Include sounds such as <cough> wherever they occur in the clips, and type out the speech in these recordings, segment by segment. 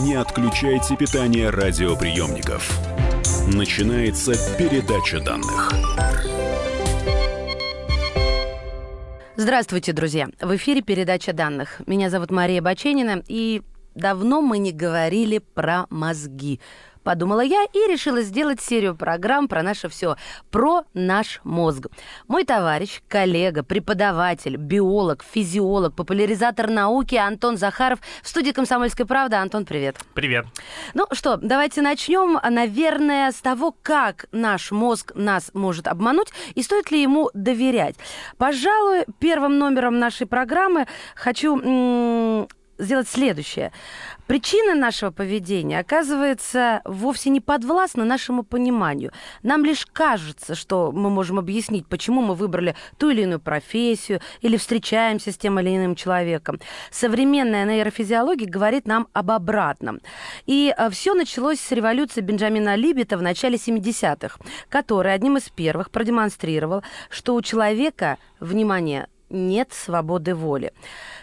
Не отключайте питание радиоприемников. Начинается передача данных. Здравствуйте, друзья! В эфире передача данных. Меня зовут Мария Баченина, и давно мы не говорили про мозги подумала я и решила сделать серию программ про наше все, про наш мозг. Мой товарищ, коллега, преподаватель, биолог, физиолог, популяризатор науки Антон Захаров в студии «Комсомольской правды». Антон, привет. Привет. Ну что, давайте начнем, наверное, с того, как наш мозг нас может обмануть и стоит ли ему доверять. Пожалуй, первым номером нашей программы хочу сделать следующее. Причина нашего поведения оказывается вовсе не подвластна нашему пониманию. Нам лишь кажется, что мы можем объяснить, почему мы выбрали ту или иную профессию или встречаемся с тем или иным человеком. Современная нейрофизиология говорит нам об обратном. И э, все началось с революции Бенджамина Либета в начале 70-х, который одним из первых продемонстрировал, что у человека, внимание, нет свободы воли.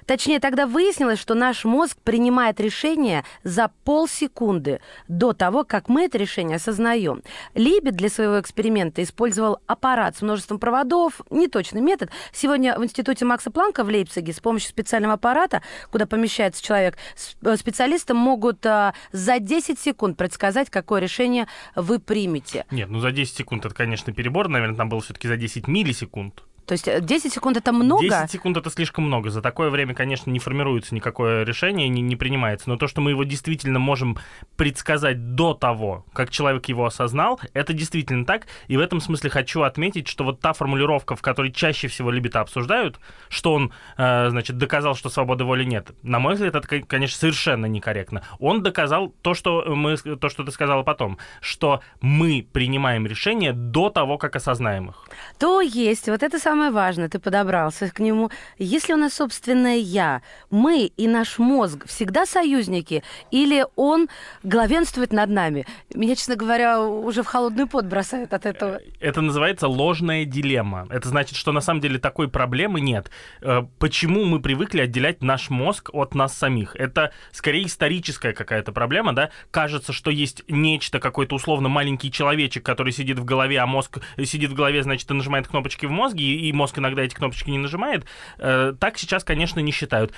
Точнее, тогда выяснилось, что наш мозг принимает решение за полсекунды до того, как мы это решение осознаем. Либет для своего эксперимента использовал аппарат с множеством проводов, неточный метод. Сегодня в Институте Макса Планка в Лейпциге с помощью специального аппарата, куда помещается человек, э, специалисты могут а, за 10 секунд предсказать, какое решение вы примете. Нет, ну за 10 секунд это, конечно, перебор. Наверное, там было все-таки за 10 миллисекунд. То есть 10 э, секунд это много? 10 секунд это слишком много. За такое время, конечно, не формируется никакое решение, не, не принимается. Но то, что мы его действительно можем предсказать до того, как человек его осознал, это действительно так. И в этом смысле хочу отметить, что вот та формулировка, в которой чаще всего любят обсуждают, что он, э, значит, доказал, что свободы воли нет. На мой взгляд, это, конечно, совершенно некорректно. Он доказал то, что, мы, то, что ты сказала потом, что мы принимаем решения до того, как осознаем их. То есть, вот это самое самое важное, ты подобрался к нему. Если у нас собственное «я», мы и наш мозг всегда союзники, или он главенствует над нами? Меня, честно говоря, уже в холодный пот бросает от этого. Это называется ложная дилемма. Это значит, что на самом деле такой проблемы нет. Э, почему мы привыкли отделять наш мозг от нас самих? Это скорее историческая какая-то проблема, да? Кажется, что есть нечто, какой-то условно маленький человечек, который сидит в голове, а мозг сидит в голове, значит, и нажимает кнопочки в мозге, мозг иногда эти кнопочки не нажимает, э, так сейчас, конечно, не считают.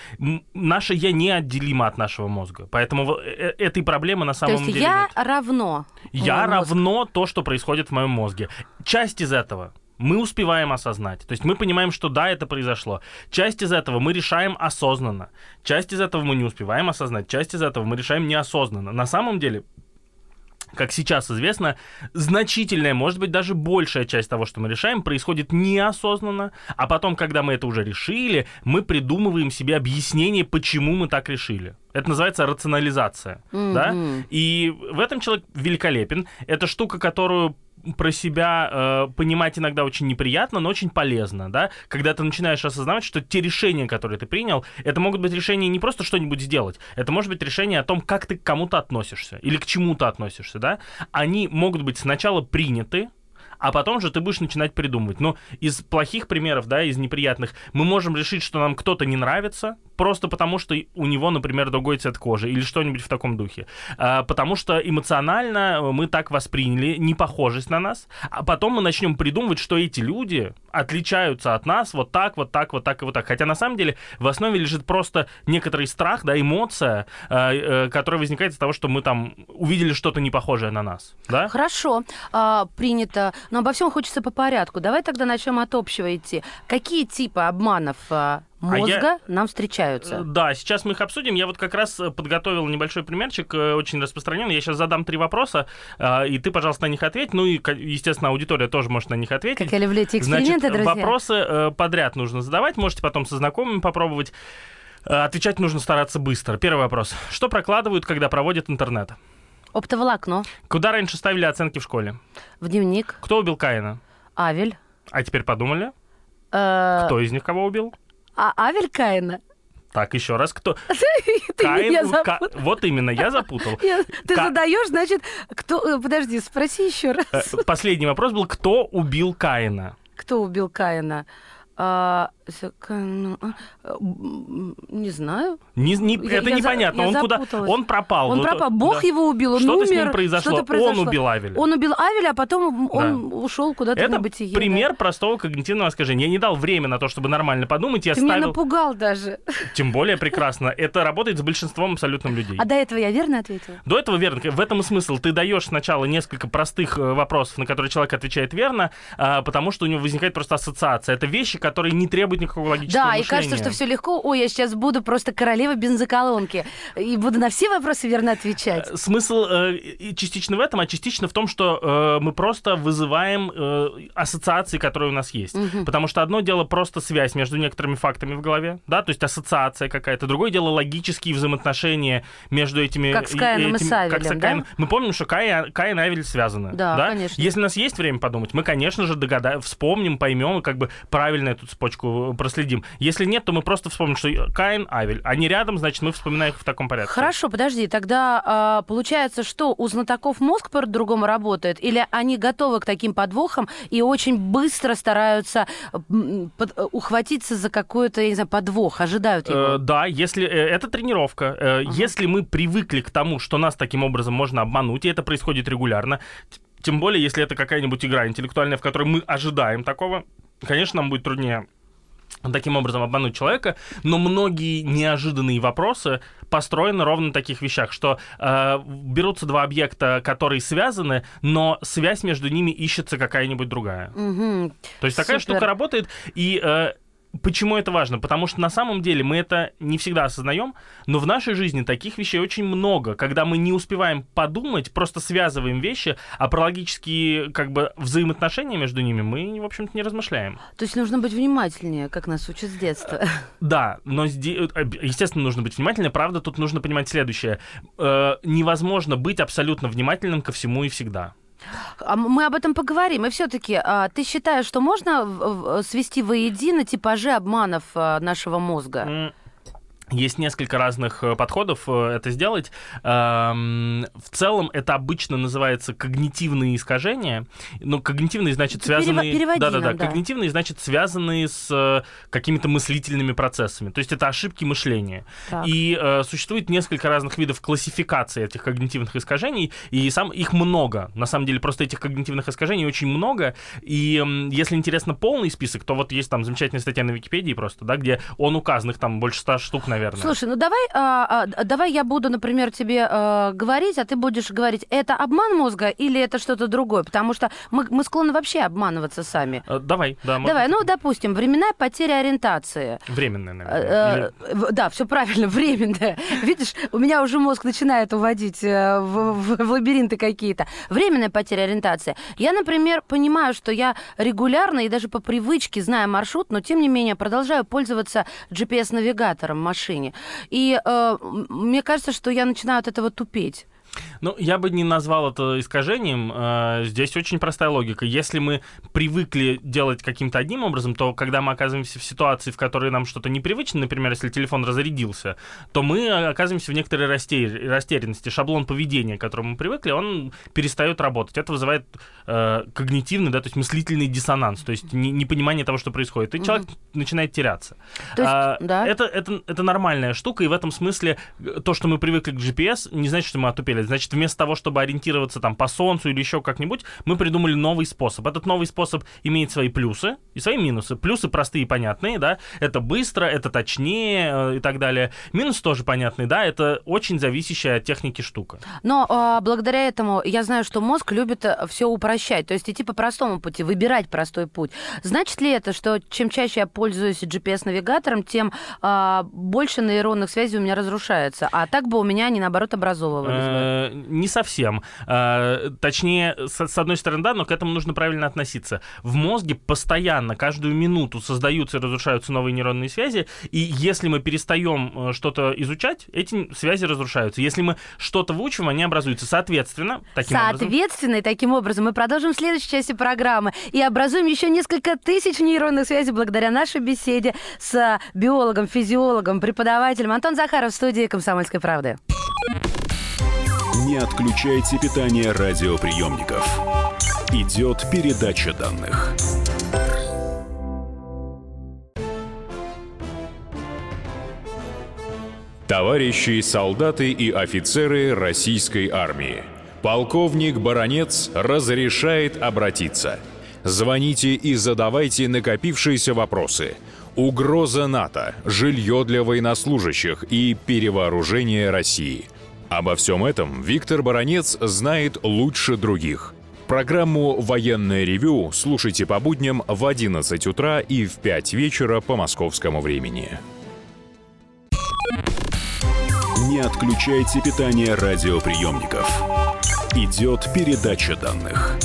Наше «я» неотделимо от нашего мозга, поэтому э, этой проблемы на самом то есть деле я нет. равно Я равно то, что происходит в моем мозге. Часть из этого мы успеваем осознать. То есть мы понимаем, что да, это произошло. Часть из этого мы решаем осознанно. Часть из этого мы не успеваем осознать. Часть из этого мы решаем неосознанно. На самом деле как сейчас известно, значительная, может быть, даже большая часть того, что мы решаем, происходит неосознанно, а потом, когда мы это уже решили, мы придумываем себе объяснение, почему мы так решили. Это называется рационализация, mm-hmm. да? И в этом человек великолепен. Это штука, которую про себя э, понимать иногда очень неприятно, но очень полезно, да, когда ты начинаешь осознавать, что те решения, которые ты принял, это могут быть решения не просто что-нибудь сделать, это может быть решение о том, как ты к кому-то относишься или к чему-то относишься, да, они могут быть сначала приняты, а потом же ты будешь начинать придумывать. Но из плохих примеров, да, из неприятных, мы можем решить, что нам кто-то не нравится, просто потому что у него, например, другой цвет кожи или что-нибудь в таком духе. А, потому что эмоционально мы так восприняли непохожесть на нас, а потом мы начнем придумывать, что эти люди отличаются от нас вот так, вот так, вот так и вот так. Хотя на самом деле в основе лежит просто некоторый страх, да, эмоция, а, э, которая возникает из того, что мы там увидели что-то непохожее на нас. Да? Хорошо, а, принято. Но обо всем хочется по порядку. Давай тогда начнем от общего идти. Какие типы обманов мозга а я... нам встречаются. Э, да, сейчас мы их обсудим. Я вот как раз э, подготовил небольшой примерчик, э, очень распространенный. Я сейчас задам три вопроса, и ты, пожалуйста, на них ответь. Ну и, естественно, аудитория тоже может на них ответить. Как я люблю эти эксперименты, Значит, друзья. вопросы подряд нужно задавать. Можете потом со знакомыми попробовать. Отвечать нужно стараться быстро. Первый вопрос. Что прокладывают, когда проводят интернет? Оптоволокно. Куда раньше ставили оценки в школе? В дневник. Кто убил Каина? Авель. А теперь подумали? Кто из них кого убил? А Авель Каина? Так, еще раз, кто? <laughs> Ты Каин, меня запутал. Ка... Вот именно, я запутал. Ты Ка... задаешь, значит, кто... Э, подожди, спроси еще раз. Э, последний вопрос был, кто убил Каина? Кто убил Каина? А, ну, а, не знаю. Не, не- Я- это я непонятно. я он куда? Он пропал. Он Вот, пропал. Бог да. его убил, он Что-то умер. с ним произошло. произошло. Он убил Авеля. Он убил Авеля, а потом он ушел куда-то Это на бытие. да. пример простого когнитивного искажения. Я не дал время на то, чтобы нормально подумать. Я Ты меня ставил... напугал даже. Тем более прекрасно. Это работает с большинством абсолютным людей. А до этого я верно ответила? До этого верно. В этом и смысл. Ты даешь сначала несколько простых э, вопросов, на которые человек отвечает верно, а, потому что у него возникает просто ассоциация. Это вещи, которые не требуют никакого логического Да, и мышления. кажется, что все легко. Ой, я сейчас буду просто королева бензоколонки. И буду на все вопросы верно отвечать. Э, Смысл э, и частично в этом, а частично в том, что э, мы просто вызываем э, ассоциации, которые у нас есть. Потому что одно дело просто связь между некоторыми фактами в голове, да, то есть ассоциация какая-то. Другое дело логические взаимоотношения между этими... Как с и- Каином и этими- с Авелем, как с да? Мы помним, что Каин, Каин и Авель связаны. Да, конечно. Если у нас есть время подумать, мы, конечно же, догадаем, вспомним, поймем и как бы правильно эту цепочку э, проследим. Если нет, то мы просто вспомним, что Каин, Авель. Они рядом, значит, мы вспоминаем их в таком порядке. Хорошо, подожди, тогда а, получается, что у знатоков мозг по-другому работает, или они готовы к таким подвохам и очень быстро стараются под- э, ухватиться за какой-то, я не знаю, подвох, ожидают его? Э, да, если э, это тренировка. Э, Если мы привыкли к тому, что нас таким образом можно обмануть, и это происходит регулярно, тем более, если это какая-нибудь игра интеллектуальная, в которой мы ожидаем такого, конечно, нам будет труднее таким образом обмануть человека, но многие неожиданные вопросы построены ровно на таких вещах, что э, берутся два объекта, которые связаны, но связь между ними ищется какая-нибудь другая. Мгм. То есть такая Супер. штука работает, и э, почему это важно? Потому что на самом деле мы это не всегда осознаем, но в нашей жизни таких вещей очень много, когда мы не успеваем подумать, просто связываем вещи, а про логические как бы взаимоотношения между ними мы, в общем-то, не размышляем. То есть нужно быть внимательнее, как нас учат с детства. Да, но зде- э, естественно, нужно быть внимательным. Правда, тут нужно понимать следующее. Э, невозможно быть абсолютно внимательным ко всему и всегда. А Мы об этом поговорим. И все-таки ты считаешь, что можно свести воедино типажи обманов а, нашего мозга? Есть несколько разных э, подходов э, это сделать. Эм, В целом это обычно называется когнитивные искажения. Ну, когнитивные значит Перево- связанные... переводи Да-да-да. нам, да. Когнитивные значит связанные с э, какими-то мыслительными процессами. То есть это ошибки мышления. Так. И э, существует несколько разных видов классификации этих когнитивных искажений, и сам их много. На самом деле просто этих когнитивных искажений очень много. И если интересно полный список, то вот есть там замечательная статья на Википедии просто, да, где он указан, их там больше ста штук, наверное. Слушай, ну давай, а, а, давай я буду, например, тебе а, говорить, а ты будешь говорить, это обман мозга или это что-то другое? Потому что мы, мы склонны вообще обманываться сами. Э, Давай, да. Давай, ну, допустим, временная потеря ориентации. Временное, Э, наверное. э, в- Да, все правильно, <laughs> временная. Видишь, у меня уже мозг начинает уводить э, в, в- в лабиринты какие-то. Временная потеря ориентации. Я, например, понимаю, что я регулярно и даже по привычке, зная маршрут, но тем не менее продолжаю пользоваться GPS-навигатором в машине. И э, мне кажется, что я начинаю от этого тупеть. Ну, я бы не назвал это искажением. Э, Здесь очень простая логика. Если мы привыкли делать каким-то одним образом, то когда мы оказываемся в ситуации, в которой нам что-то непривычно, например, если телефон разрядился, то мы э, оказываемся в некоторой растер- растерянности. Шаблон поведения, к которому мы привыкли, он перестает работать. Это вызывает э, когнитивный, да, то есть мыслительный диссонанс, то есть не- непонимание того, что происходит. И человек начинает теряться. То есть, А, да. это, это, это нормальная штука, и в этом смысле то, что мы привыкли к GPS, не значит, что мы отупели. Значит, вместо того, чтобы ориентироваться там по солнцу или еще как-нибудь, мы придумали новый способ. Этот новый способ имеет свои плюсы и свои минусы. Плюсы простые и понятные, да, это быстро, это точнее э, и так далее. Минус тоже понятный, да, это очень зависящая от техники штука. Но а, благодаря этому я знаю, что мозг любит все упрощать, то есть идти по простому пути, выбирать простой путь. Значит ли это, что чем чаще я пользуюсь GPS-навигатором, тем а, больше нейронных связей у меня разрушается, а так бы у меня они наоборот образовывались бы? Э, Не совсем. Э, Точнее, с одной стороны, да, но к этому нужно правильно относиться. В мозге постоянно, каждую минуту создаются и разрушаются новые нейронные связи, и если мы перестаем э, что-то изучать, эти связи разрушаются. Если мы что-то выучим, они образуются. Соответственно, таким образом... Соответственно, и таким образом мы продолжим в следующей части программы и образуем еще несколько тысяч нейронных связей благодаря нашей беседе с биологом, физиологом, преподавателем Антон Захаров в студии «Комсомольской правды» не отключайте питание радиоприемников. Идет передача данных. Товарищи солдаты и офицеры российской армии. Полковник Баронец разрешает обратиться. Звоните и задавайте накопившиеся вопросы. Угроза НАТО, жилье для военнослужащих и перевооружение России – Обо всем этом Виктор Баронец знает лучше других. Программу «Военное ревю» слушайте по будням в 11 утра и в 5 вечера по московскому времени. Не отключайте питание радиоприемников. Идет передача данных.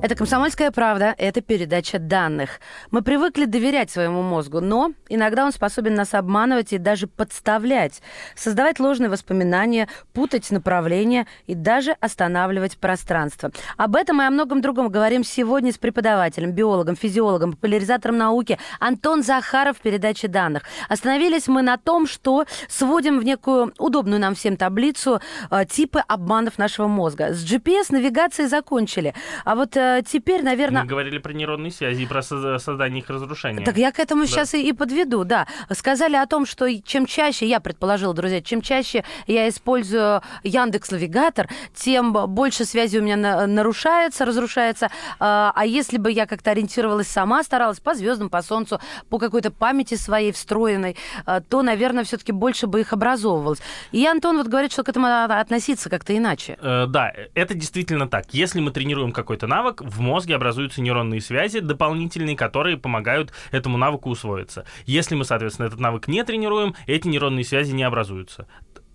Это «Комсомольская правда», это передача данных. Мы привыкли доверять своему мозгу, но иногда он способен нас обманывать и даже подставлять, создавать ложные воспоминания, путать направления и даже останавливать пространство. Об этом и о многом другом говорим сегодня с преподавателем, биологом, физиологом, популяризатором науки Антон Захаров в передаче данных. Остановились мы на том, что сводим в некую удобную нам всем таблицу э, типы обманов нашего мозга. С GPS-навигацией закончили, а вот э, теперь, наверное... Мы говорили про нейронные связи и про создание их разрушения. Так я к этому да. сейчас и, и подведу, да. Сказали о том, что чем чаще, я предположила, друзья, чем чаще я использую Яндекс Навигатор, тем больше связи у меня на, нарушается, разрушается. А, а если бы я как-то ориентировалась сама, старалась по звездам, по солнцу, по какой-то памяти своей встроенной, а, то, наверное, все-таки больше бы их образовывалось. И Антон вот говорит, что к этому надо относиться как-то иначе. Э, да, это действительно так. Если мы тренируем какой-то навык, в мозге образуются нейронные связи дополнительные, которые помогают этому навыку усвоиться. Если мы, соответственно, этот навык не тренируем, эти нейронные связи не образуются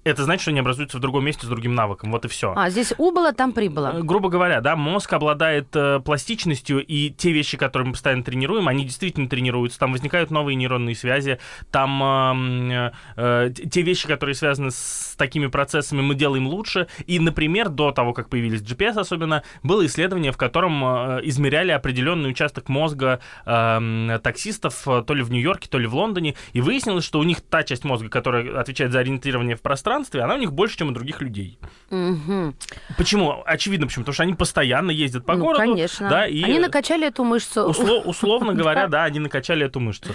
это значит, что они образуются в другом месте с другим навыком. Вот и все. А, здесь убыло, там прибыло. Э, грубо говоря, да, мозг обладает э, пластичностью, и те вещи, которые мы постоянно тренируем, они действительно тренируются. Там возникают новые нейронные связи, там э, э, те вещи, которые связаны с такими процессами, мы делаем лучше. И, например, до того, как появились GPS особенно, было исследование, в котором э, измеряли определенный участок мозга э, таксистов то ли в Нью-Йорке, то ли в Лондоне, и выяснилось, что у них та часть мозга, которая отвечает за ориентирование в пространстве, пространстве, она у них больше, чем у других людей. Угу. Почему? Очевидно, почему. Потому что они постоянно ездят по ну, городу. конечно. Да, и они накачали эту мышцу. Услов, <laughs> условно говоря, да, они накачали эту мышцу.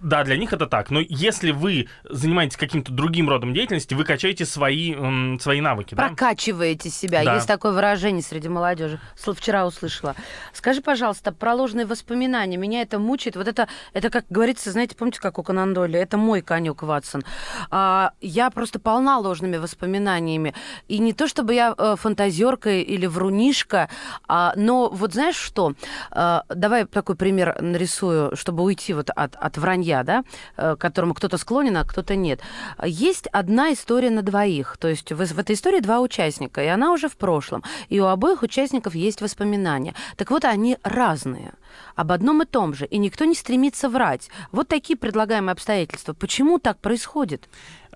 Да, для них это так. Но если вы занимаетесь каким-то другим родом деятельности, вы качаете свои, эм, свои навыки. Прокачиваете да? себя. Да. Есть такое выражение среди молодежи. Вчера услышала. Скажи, пожалуйста, про ложные воспоминания. Меня это мучает. Вот это, это как говорится, знаете, помните, как у Конан Дойля? Это мой конек, Ватсон. А, я просто полна ложными воспоминаниями. И не то, чтобы я э, фантазерка или врунишка, а, но вот знаешь что? А, давай такой пример нарисую, чтобы уйти вот от, от вранья семья, да, э, к которому кто-то склонен, а кто-то нет. Есть одна история на двоих. То есть в, в этой истории два участника, и она уже в прошлом. И у обоих участников есть воспоминания. Так вот, они разные об одном и том же, и никто не стремится врать. Вот такие предлагаемые обстоятельства. Почему так происходит?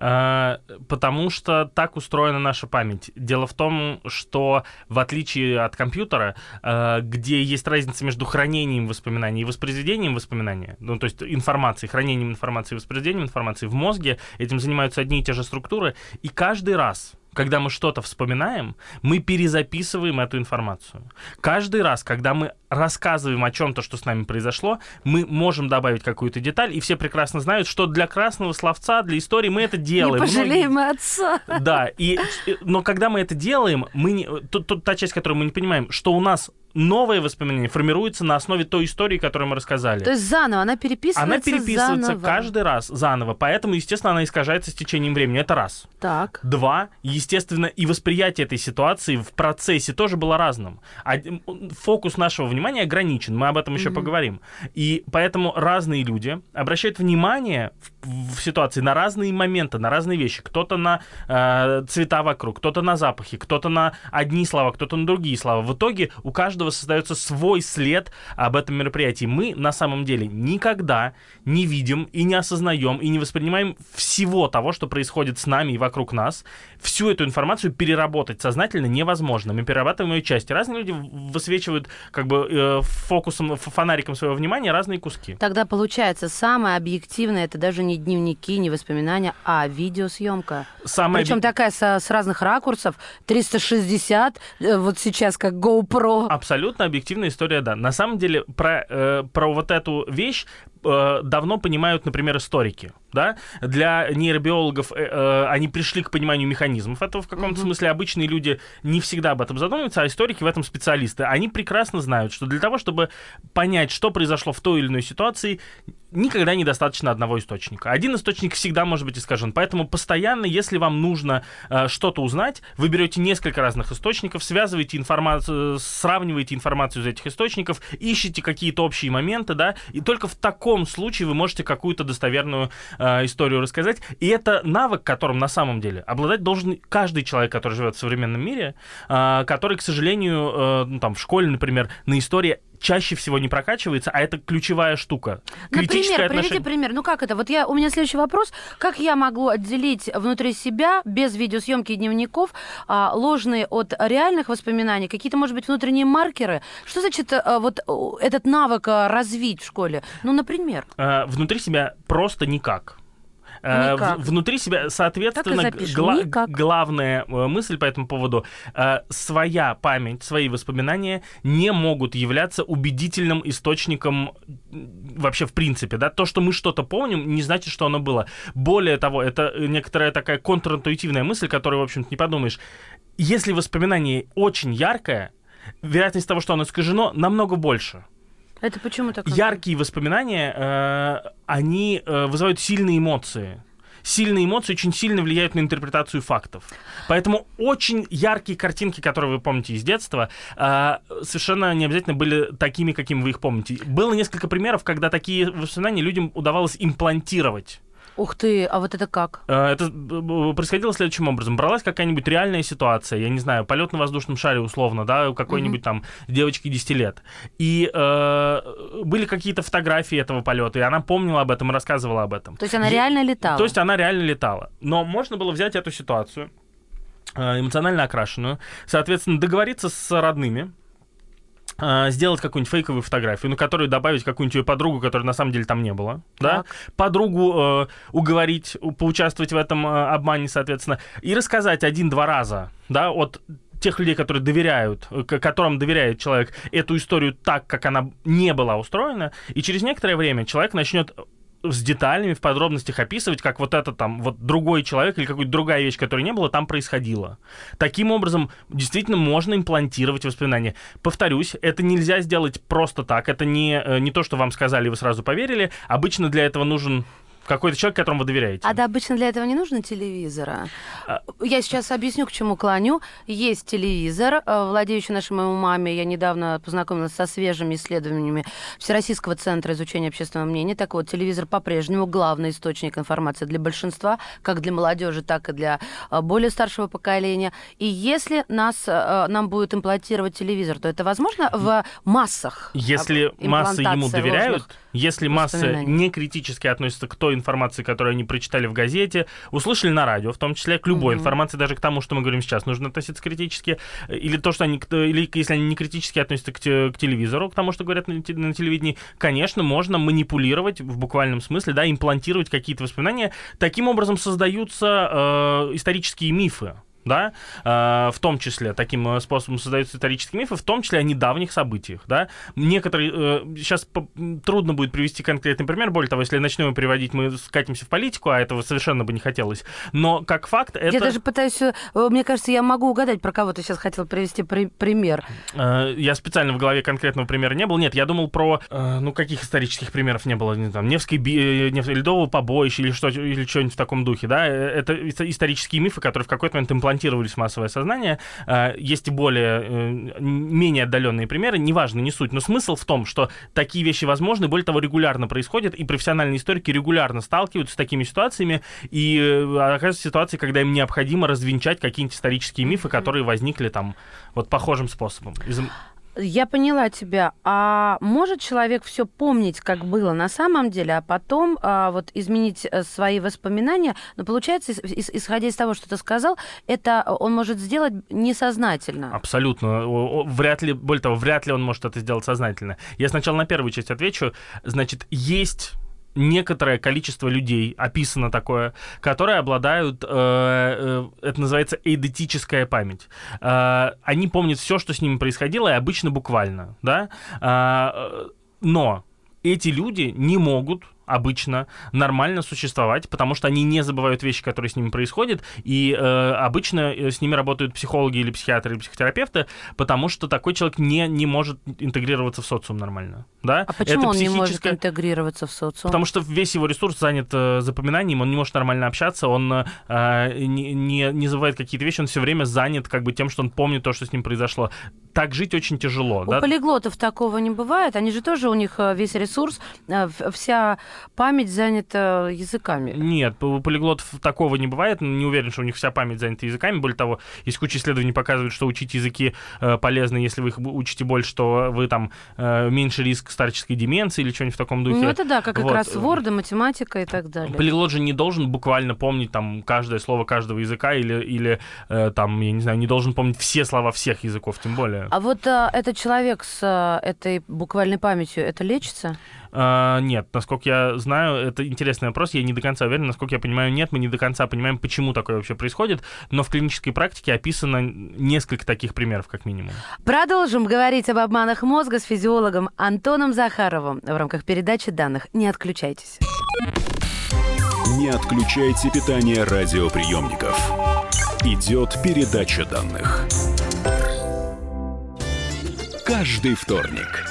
А, потому что так устроена наша память. Дело в том, что в отличие от компьютера, а, где есть разница между хранением воспоминаний и воспроизведением воспоминания, ну то есть информации, хранением информации и воспроизведением информации в мозге, этим занимаются одни и те же структуры, и каждый раз когда мы что-то вспоминаем, мы перезаписываем эту информацию. Каждый раз, когда мы рассказываем о чем-то, что с нами произошло, мы можем добавить какую-то деталь, и все прекрасно знают, что для красного словца, для истории мы это делаем. Не пожалеем Многие... отца. Да, и, но когда мы это делаем, мы не, то, то, та часть, которую мы не понимаем, что у нас новые воспоминания формируются на основе той истории, которую мы рассказали. То есть заново, она переписывается Она переписывается заново. каждый раз заново, поэтому, естественно, она искажается с течением времени. Это раз. Так. Два, естественно, и восприятие этой ситуации в процессе тоже было разным. Фокус нашего внимания ограничен, мы об этом еще mm-hmm. поговорим. И поэтому разные люди обращают внимание в, в ситуации на разные моменты, на разные вещи. Кто-то на э, цвета вокруг, кто-то на запахи, кто-то на одни слова, кто-то на другие слова. В итоге у каждого каждого создается свой след об этом мероприятии. Мы на самом деле никогда не видим и не осознаем и не воспринимаем всего того, что происходит с нами и вокруг нас. Всю эту информацию переработать сознательно невозможно. Мы перерабатываем ее части. Разные люди высвечивают как бы э, фокусом, фонариком своего внимания разные куски. Тогда получается самое объективное это даже не дневники, не воспоминания, а видеосъемка. Самое Причем такая с, с разных ракурсов, 360, э, вот сейчас как GoPro. Абсолютно объективная история, да. На самом деле, про, э, про вот эту вещь э, давно понимают, например, историки. Да? Для нейробиологов э, э, они пришли к пониманию механизмов этого в каком-то mm-hmm. смысле. Обычные люди не всегда об этом задумываются, а историки в этом специалисты. Они прекрасно знают, что для того, чтобы понять, что произошло в той или иной ситуации, никогда недостаточно одного источника. Один источник всегда может быть искажен. Поэтому постоянно, если вам нужно э, что-то узнать, вы берете несколько разных источников, связываете информацию, сравниваете информацию из этих источников, ищете какие-то общие моменты, да, и только в таком случае вы можете какую-то достоверную э, историю рассказать. И это навык, которым на самом деле обладать должен каждый человек, который живет в современном мире, э, который, к сожалению, э, ну, там в школе, например, на истории чаще всего не прокачивается, а это ключевая штука. Например, приведи пример. Ну как это? Вот я, у меня следующий вопрос. Как я могу отделить внутри себя, без видеосъемки и дневников, а, ложные от реальных воспоминаний? Какие-то, может быть, внутренние маркеры? Что значит а, вот этот навык а, развить в школе? Ну, например. Внутри себя просто никак. Э, никак. внутри себя, соответственно, гла- главная э, мысль по этому поводу, э, своя память, свои воспоминания не могут являться убедительным источником вообще в принципе, да, то, что мы что-то помним, не значит, что оно было. Более того, это некоторая такая контринтуитивная мысль, которую, в общем-то, не подумаешь. Если воспоминание очень яркое, вероятность того, что оно искажено, намного больше. Это почему так? Яркие воспоминания, э, они э, вызывают сильные эмоции сильные эмоции очень сильно влияют на интерпретацию фактов. Поэтому очень яркие картинки, которые вы помните из детства, э, совершенно не обязательно были такими, какими вы их помните. Было несколько примеров, когда такие воспоминания людям удавалось имплантировать. Ух ты, а вот это как? Э, это происходило следующим образом. Бралась какая-нибудь реальная ситуация, я не знаю, полет на воздушном шаре условно, да, у какой-нибудь mm-hmm. там девочки 10 лет. И э, были какие-то фотографии этого полета, и она помнила об этом и рассказывала об этом. То есть она и, реально летала? То есть она реально летала. Но можно было взять эту ситуацию, э, эмоционально окрашенную, соответственно, договориться с родными, сделать какую-нибудь фейковую фотографию, на которую добавить какую-нибудь ее подругу, которой на самом деле там не было, так. да, подругу э, уговорить, поучаствовать в этом э, обмане, соответственно, и рассказать один-два раза, да, от тех людей, которые доверяют, которым доверяет человек эту историю так, как она не была устроена, и через некоторое время человек начнет с деталями, в подробностях описывать, как вот это там, вот другой человек или какая-то другая вещь, которой не было, там происходила. Таким образом, действительно можно имплантировать воспоминания. Повторюсь, это нельзя сделать просто так. Это не, э, не то, что вам сказали, и вы сразу поверили. Обычно для этого нужен какой-то человек, которому вы доверяете. А да, обычно для этого не нужно телевизора. А... Я сейчас объясню, к чему клоню. Есть телевизор, э, владеющий нашей моей маме. Я недавно познакомилась со свежими исследованиями Всероссийского центра изучения общественного мнения. Так вот, телевизор по-прежнему главный источник информации для большинства, как для молодежи, так и для э, более старшего поколения. И если нас, э, нам будет имплантировать телевизор, то это возможно в массах? Если массы ему доверяют, если массы не критически относятся к той информации, которую они прочитали в газете, услышали на радио, в том числе к любой mm-hmm. информации, даже к тому, что мы говорим сейчас, нужно относиться критически, или то, что они, или если они не критически относятся к, к телевизору, к тому, что говорят на, на телевидении, конечно, можно манипулировать в буквальном смысле, да, имплантировать какие-то воспоминания. Таким образом создаются э, исторические мифы да, э, в том числе таким э, способом создаются исторические мифы, в том числе о недавних событиях, да. Некоторые, э, сейчас по, трудно будет привести конкретный пример, более того, если начнем приводить, мы скатимся в политику, а этого совершенно бы не хотелось, но как факт это... Я даже пытаюсь, э, мне кажется, я могу угадать, про кого ты сейчас хотел привести при, пример. Э, я специально в голове конкретного примера не был, нет, я думал про, э, ну, каких исторических примеров не было, не там, Невской, би, Ледового побоища или, что, или что-нибудь в таком духе, да, это исторические мифы, которые в какой-то момент имплантируют имплантировались в массовое сознание. А, есть и более, э, менее отдаленные примеры, неважно, не суть, но смысл в том, что такие вещи возможны, более того, регулярно происходят, и профессиональные историки регулярно сталкиваются с такими ситуациями, и э, оказываются ситуации, когда им необходимо развенчать какие-нибудь исторические мифы, которые возникли там вот похожим способом. Я поняла тебя. А может человек все помнить, как было на самом деле, а потом а, вот изменить э, свои воспоминания? Но получается, исходя из того, что ты сказал, это он может сделать несознательно. Абсолютно. Вряд ли, более того, вряд ли он может это сделать сознательно. Я сначала на первую часть отвечу. Значит, есть некоторое количество людей, описано такое, которые обладают, э, э, это называется эйдетическая память. Э, они помнят все, что с ними происходило, и обычно буквально, да. Э, но эти люди не могут обычно нормально существовать, потому что они не забывают вещи, которые с ними происходят, и э, обычно э, с ними работают психологи или психиатры или психотерапевты, потому что такой человек не, не может интегрироваться в социум нормально. Да? А почему Это он не может психическое- интегрироваться в социум? Потому что весь его ресурс занят э, запоминанием, он не может нормально общаться, он э, не, не, не забывает какие-то вещи, он все время занят как бы тем, что он помнит то, что с ним произошло. Так жить очень тяжело. У да? полиглотов такого не бывает. Они же тоже, у них э, весь ресурс, э, вся память занята языками. Нет, у полиглотов такого не бывает. Не уверен, что у них вся память занята языками. Более того, есть куча исследований показывают, что учить языки э, полезно, если вы их учите больше, что вы там э, меньше риск старческой деменции или что-нибудь в таком духе. Ну, это да, как как Вот. раз Word, математика и так далее. Полиглот же не должен буквально помнить там каждое слово каждого языка или, или э, там, я не знаю, не должен помнить все слова всех языков, тем более. А вот а, этот человек с а, этой буквальной памятью, это лечится? А, нет, насколько я знаю, это интересный вопрос, я не до конца уверен, насколько я понимаю, нет, мы не до конца понимаем, почему такое вообще происходит, но в клинической практике описано несколько таких примеров, как минимум. Продолжим говорить об обманах мозга с физиологом Антоном Захаровым в рамках передачи данных. Не отключайтесь. Не отключайте питание радиоприемников. Идет передача данных. Каждый вторник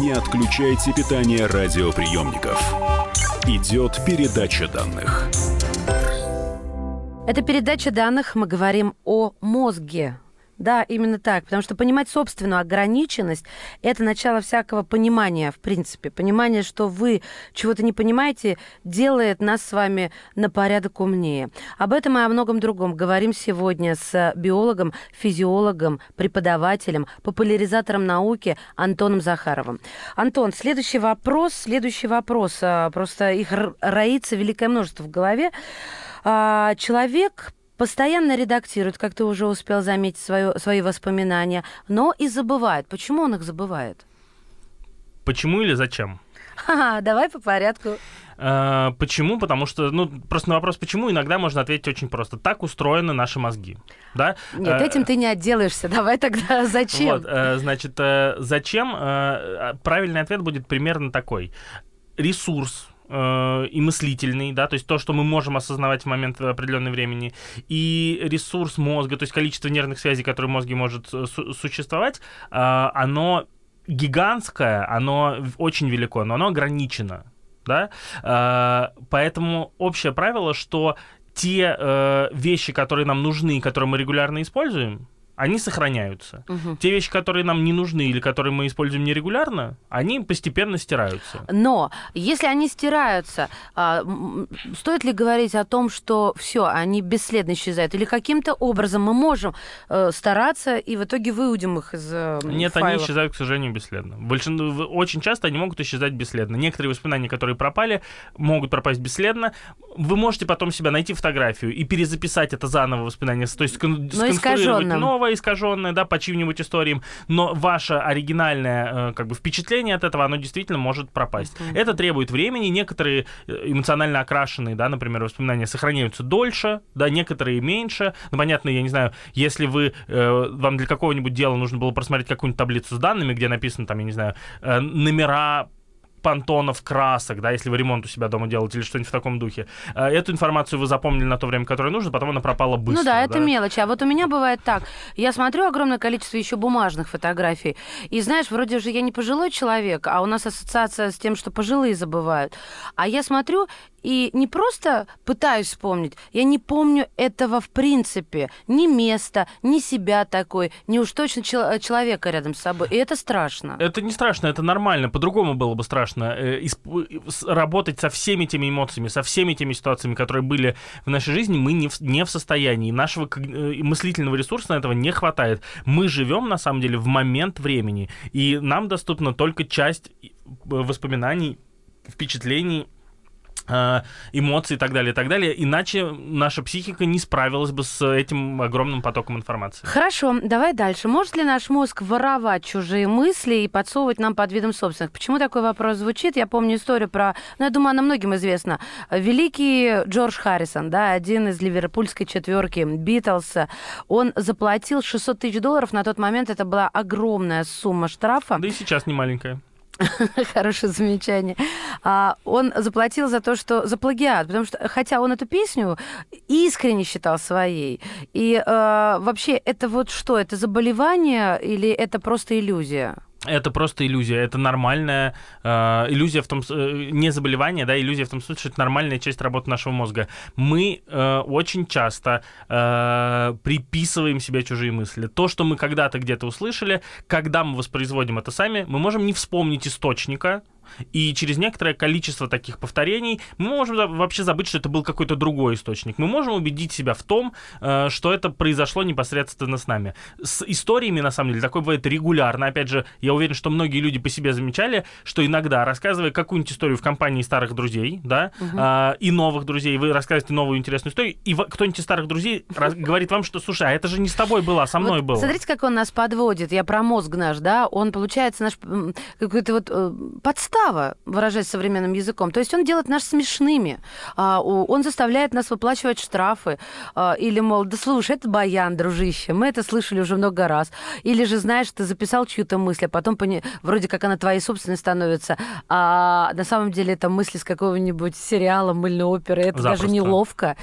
Не отключайте питание радиоприемников. Идет передача данных. Это передача данных, мы говорим о мозге. Да, именно так, потому что понимать собственную ограниченность – это начало всякого понимания, в принципе. Понимание, что вы чего-то не понимаете, делает нас с вами на порядок умнее. Об этом и о многом другом говорим сегодня с биологом, физиологом, преподавателем, популяризатором науки Антоном Захаровым. Антон, следующий вопрос, следующий вопрос. а, Просто их роится великое множество в голове. А, Человек постоянно редактирует, как ты уже успел заметить, свое, свои воспоминания, но и забывает. Почему он их забывает? Почему или зачем? Ха-ха, давай по порядку. Э, Почему? Потому что, ну, просто на вопрос «почему» иногда можно ответить очень просто. Так устроены наши мозги, да? Нет, Э, этим ты не отделаешься. Давай тогда <laughs> зачем? Вот, э, значит, э, зачем? Э, Правильный ответ будет примерно такой. Ресурс э, и мыслительный, да, то есть то, что мы можем осознавать в момент определенного времени, и ресурс мозга, то есть количество нервных связей, которые в мозге может э, су- существовать, э, оно гигантское, оно очень велико, но оно ограничено, да, поэтому общее правило, что те вещи, которые нам нужны которые мы регулярно используем, они сохраняются. Мгм. Те вещи, которые нам не нужны или которые мы используем нерегулярно, они постепенно стираются. Но если они стираются, а, стоит ли говорить о том, что все, они бесследно исчезают? Или каким-то образом мы можем э, стараться и в итоге выудим их из э, Нет, они файлов? исчезают, к сожалению, бесследно. Большин... в- Очень часто они могут исчезать бесследно. Некоторые воспоминания, которые пропали, могут пропасть бесследно. Вы можете потом себя найти фотографию и перезаписать это заново воспоминание, то есть скон- сконструировать искаженным. Новое, искаженное, да, по чьим-нибудь историям, но ваше оригинальное э, как бы впечатление от этого, оно действительно может пропасть. Это требует времени. Некоторые э, эмоционально окрашенные, да, например, воспоминания сохраняются дольше, да, некоторые меньше. Ну, понятно, я не знаю, если вы, э, вам для какого-нибудь дела нужно было просмотреть какую-нибудь таблицу с данными, где написано, там, я не знаю, э, номера понтонов, красок, да, если вы ремонт у себя дома делаете или что-нибудь в таком духе. Э, Эту информацию вы запомнили на то время, которое нужно, потом она пропала быстро. Ну да, это мелочи. А вот у меня бывает так. Я смотрю огромное количество еще бумажных фотографий. И знаешь, вроде же я не пожилой человек, а у нас ассоциация с тем, что пожилые забывают. А я смотрю, и не просто пытаюсь вспомнить, я не помню этого в принципе, ни места, ни себя такой, ни уж точно чел- человека рядом с собой. И это страшно. Это не страшно, это нормально. По-другому было бы страшно. Э, исп- с- работать со всеми теми эмоциями, со всеми теми ситуациями, которые были в нашей жизни, мы не в, не в состоянии. Нашего э, мыслительного ресурса на этого не хватает. Мы живем, на самом деле, в момент времени. И нам доступна только часть э, воспоминаний, впечатлений, э, эмоций и так далее, и так далее. Иначе наша психика не справилась бы с этим огромным потоком информации. Хорошо, давай дальше. Может ли наш мозг воровать чужие мысли и подсовывать нам под видом собственных? Почему такой вопрос звучит? Я помню историю про, ну, я думаю, она многим известна. Великий Джордж Харрисон, да, один из ливерпульской четверки Битлз, он заплатил 600 тысяч долларов. На тот момент это была огромная сумма штрафа. Да и сейчас не маленькая. <laughs> Хорошее замечание. А, он заплатил за то, что за плагиат, потому что хотя он эту песню искренне считал своей. И э, вообще это вот что? Это заболевание или это просто иллюзия? Это просто иллюзия, это нормальная э, иллюзия в том, э, не заболевание, да, иллюзия в том смысле, что это нормальная часть работы нашего мозга. Мы э, очень часто э, приписываем себе чужие мысли. То, что мы когда-то где-то услышали, когда мы воспроизводим это сами, мы можем не вспомнить источника, и через некоторое количество таких повторений мы можем вообще забыть, что это был какой-то другой источник. Мы можем убедить себя в том, э, что это произошло непосредственно с нами. С историями, на самом деле, такое бывает регулярно. Опять же, я уверен, что многие люди по себе замечали, что иногда, рассказывая какую-нибудь историю в компании старых друзей, да, а, и новых друзей, вы рассказываете новую интересную историю, и кто-нибудь из старых друзей <laughs> говорит вам, что, слушай, а это же не с тобой было, а со мной Вот было. Смотрите, как он нас подводит. Я про мозг наш, да? Он, получается, наш какой-то вот э, подстава, выражаясь современным языком. То есть он делает нас смешными. А, он заставляет нас выплачивать штрафы. А, или, мол, да слушай, это баян, дружище. Мы это слышали уже много раз. Или же, знаешь, ты записал чью-то мысль, а потом пони- вроде как она твоей собственной становится. А на самом деле это мысли с какого-нибудь сериала, мыльной оперы. Это даже Запросто. неловко.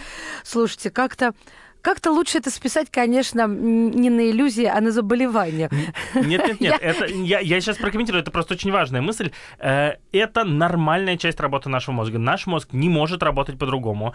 Слушайте, как-то как-то лучше это списать, конечно, не на иллюзии, а на заболевание. Нет, нет, нет, <laughs> это я, я сейчас прокомментирую, это просто очень важная мысль. Э, Это нормальная часть работы нашего мозга. Наш мозг не может работать по-другому.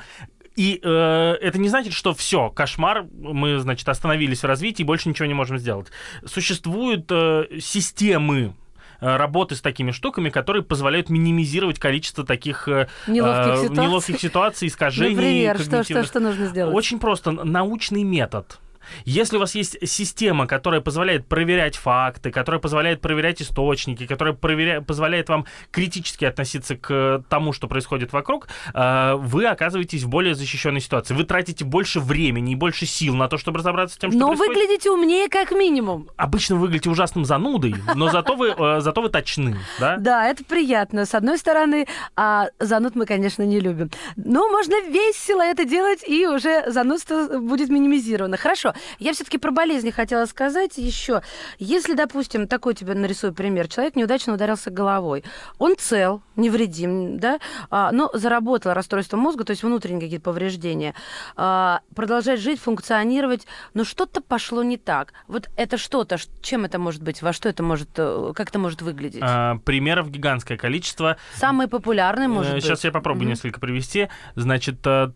И э, это не значит, что все, кошмар, мы, значит, остановились в развитии и больше ничего не можем сделать. Существуют э, системы работы с такими штуками, которые позволяют минимизировать количество таких э, Неловких э, ситуаций. неловких ситуаций, искажений. Например, что, что, что нужно сделать? Очень просто. Научный метод. Если у вас есть система, которая позволяет проверять факты, которая позволяет проверять источники, которая проверя... позволяет вам критически относиться к тому, что происходит вокруг, э, вы оказываетесь в более защищенной ситуации. Вы тратите больше времени и больше сил на то, чтобы разобраться с тем, что Но происходит. выглядите умнее как минимум. Обычно вы выглядите ужасным занудой, но зато вы, э, зато вы точны, да? <laughs> Да, это приятно, с одной стороны, а зануд мы, конечно, не любим. Но можно весело это делать, и уже занудство будет минимизировано. Хорошо, я все-таки про болезни хотела сказать еще. Если, допустим, такой тебе нарисую пример, человек неудачно ударился головой, он цел, невредим, да, а, но заработал расстройство мозга, то есть внутренние какие-то повреждения, а, продолжает жить, функционировать, но что-то пошло не так. Вот это что-то, чем это может быть, во что это может, э, как это может выглядеть? А, Примеров гигантское количество. Самый популярный, может быть. Сейчас я попробую Мгм. несколько привести. Значит, э,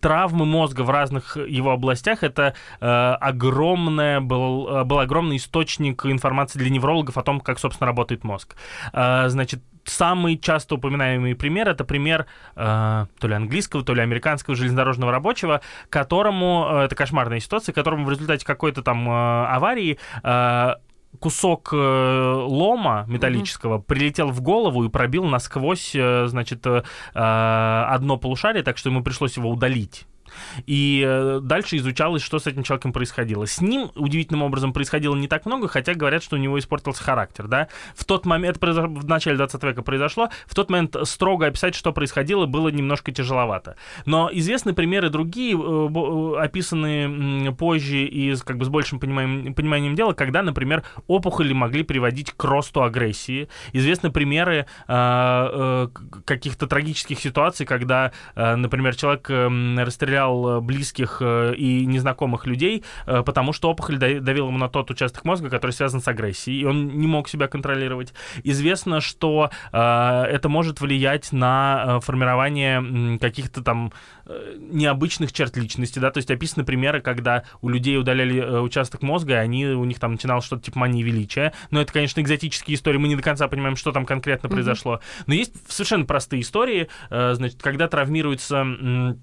травмы мозга в разных его областях это э, огромное был, э, был огромный источник информации для неврологов о том, как, собственно, работает мозг. Э, значит, самый часто упоминаемый пример это пример э, то ли английского, то ли американского железнодорожного рабочего, которому э, это кошмарная ситуация, которому в результате какой-то там э, аварии э, кусок э, лома металлического прилетел в голову и пробил насквозь, э, значит, э, одно полушарие, так что ему пришлось его удалить. И э, дальше изучалось, что с этим человеком происходило. С ним удивительным образом происходило не так много, хотя говорят, что у него испортился характер, да. В тот момент, это в начале 20 века произошло, в тот момент строго описать, что происходило, было немножко тяжеловато. Но известны примеры другие, э, э, описанные позже и как бы с большим пониманием, пониманием дела, когда, например, опухоли могли приводить к росту агрессии. Известны примеры э, э, каких-то трагических ситуаций, когда, э, например, человек э, расстрелял потерял э, близких э, и незнакомых людей, э, потому что опухоль да- давила ему на тот участок мозга, который связан с агрессией, и он не мог себя контролировать. Известно, что это может влиять на формирование каких-то там необычных черт личности, да, то есть описаны примеры, когда у людей удаляли участок мозга, и они, у них там начиналось что-то типа мании величия, но это, конечно, экзотические истории, мы не до конца понимаем, что там конкретно произошло, но есть совершенно простые истории, значит, когда травмируется...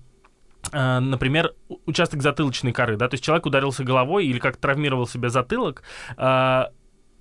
э, Например, участок затылочной коры, да, то есть человек ударился головой или как травмировал себе затылок, э,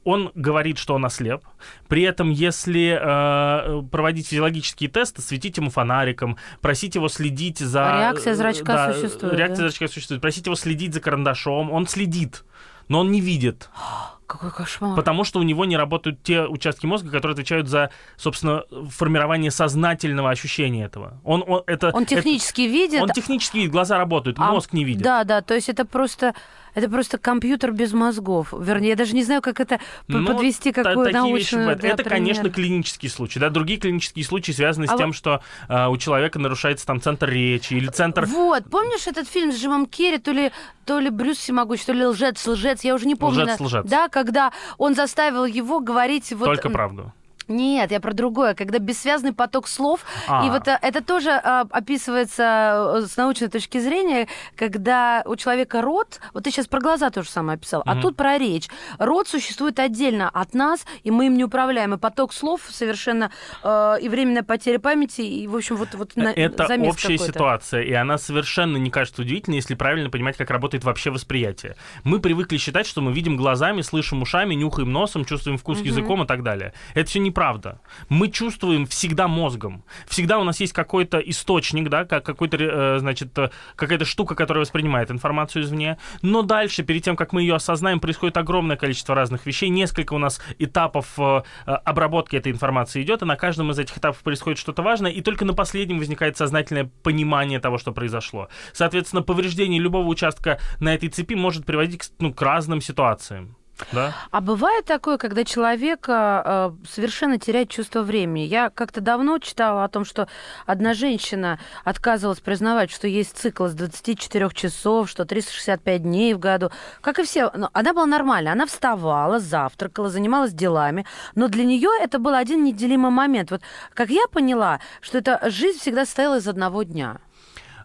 он говорит, что он ослеп. При этом, если э, проводить физиологические тесты, светить ему фонариком, просить его следить за... Реакция зрачка да, существует, Реакция да? зрачка существует. Просить его следить за карандашом. Он следит, но он не видит. <gasps> Какой кошмар. Потому что у него не работают те участки мозга, которые отвечают за, собственно, формирование сознательного ощущения этого. Он, он, это, Он это- технически видит, он технически видит, глаза работают, А, мозг не видит. Да, да, то есть это просто, это просто компьютер без мозгов. Вернее, я даже не знаю, как это п- Ну, подвести та- какую такие вещи научную бывают. да, Это, конечно, пример. клинический случай. Да? Другие клинические случаи связаны с А тем, что э, у человека нарушается там центр речи или центр... Вот, помнишь этот фильм с Джимом Керри, то ли, то ли Брюс Всемогущий, то ли Лжец, Лжец, я уже не помню. Лжец, Лжец. Да, когда он заставил его говорить вот... Только правду. Нет, я про другое, когда бессвязный поток слов, А. и вот э, это тоже а, описывается э, с научной точки зрения, когда у человека рот, вот ты сейчас про глаза тоже самое описал, а Мгм. тут про речь. Рот существует отдельно от нас, и мы им не управляем, и поток слов совершенно э, и временная потеря памяти, и, в общем, вот, вот на- Это общая ситуация, и она совершенно не кажется удивительной, если правильно понимать, как работает вообще восприятие. Мы привыкли считать, что мы видим глазами, слышим ушами, нюхаем носом, чувствуем вкус Мгм. языком и так далее. Это все неправда. Мы чувствуем всегда мозгом. Всегда у нас есть какой-то источник, да, как какой-то, э, значит, э, какая-то штука, которая воспринимает информацию извне. Но дальше, перед тем, как мы ее осознаем, происходит огромное количество разных вещей. Несколько у нас этапов э, обработки этой информации идет, и на каждом из этих этапов происходит что-то важное, и только на последнем возникает сознательное понимание того, что произошло. Соответственно, повреждение любого участка на этой цепи может приводить ну, к разным ситуациям. Да? А бывает такое, когда человек э, э, совершенно теряет чувство времени. Я как-то давно читала о том, что одна женщина отказывалась признавать, что есть цикл с 24 часов, что 365 дней в году. Как и все. Но она была нормальна. Она вставала, завтракала, занималась делами. Но для нее это был один неделимый момент. Вот как я поняла, что эта жизнь всегда состояла из одного дня.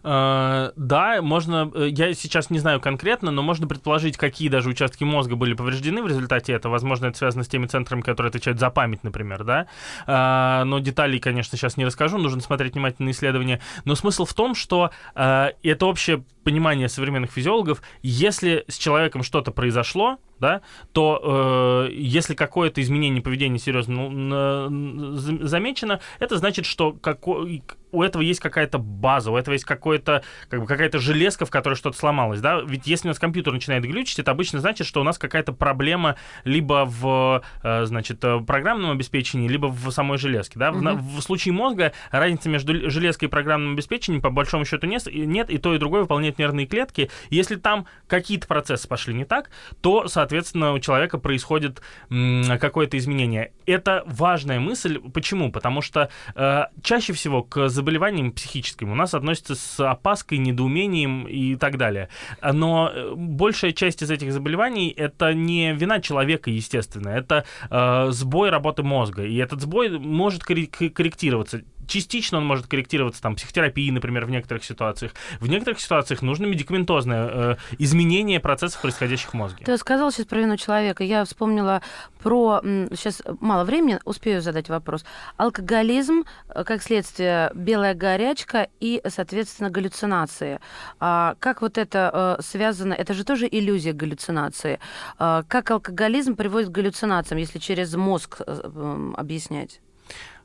Э, Да, можно, э, я сейчас не знаю конкретно, но можно предположить, какие даже участки мозга были повреждены в результате этого. Возможно, это связано с теми центрами, которые отвечают за память, например, да. Э, Но деталей, конечно, сейчас не расскажу, нужно смотреть внимательные исследования. Но смысл в том, что это общее понимание современных физиологов, если с человеком что-то произошло, да, то э, если какое-то изменение поведения серьезно ну, замечено, это значит, что како- у этого есть какая-то база, у этого есть какое-то, как бы, какая-то железка, в которой что-то сломалось, да, ведь если у нас компьютер начинает глючить, это обычно значит, что у нас какая-то проблема либо в, э, значит, э, программном обеспечении, либо в самой железке, да, в, на- в случае мозга разницы между железкой и программным обеспечением по большому счету нет, нет, и то, и другое выполняет нервные клетки, если там какие-то процессы пошли не так, то, соответственно, у человека происходит какое-то изменение. Это важная мысль. Почему? Потому что э, чаще всего к заболеваниям психическим у нас относятся с опаской, недоумением и так далее. Но э, большая часть из этих заболеваний это не вина человека, естественно, это э, сбой работы мозга. И этот сбой может корректироваться. Частично он может корректироваться там психотерапией, например, в некоторых ситуациях. В некоторых ситуациях нужно медикаментозное э, изменение процессов, происходящих в мозге. Ты сказал сейчас про вину человека. Я вспомнила про... Сейчас мало времени, успею задать вопрос. Алкоголизм, э, как следствие, белая горячка и, соответственно, галлюцинации. А как вот это э, связано? Это же тоже иллюзия галлюцинации. А как алкоголизм приводит к галлюцинациям, если через мозг э, объяснять?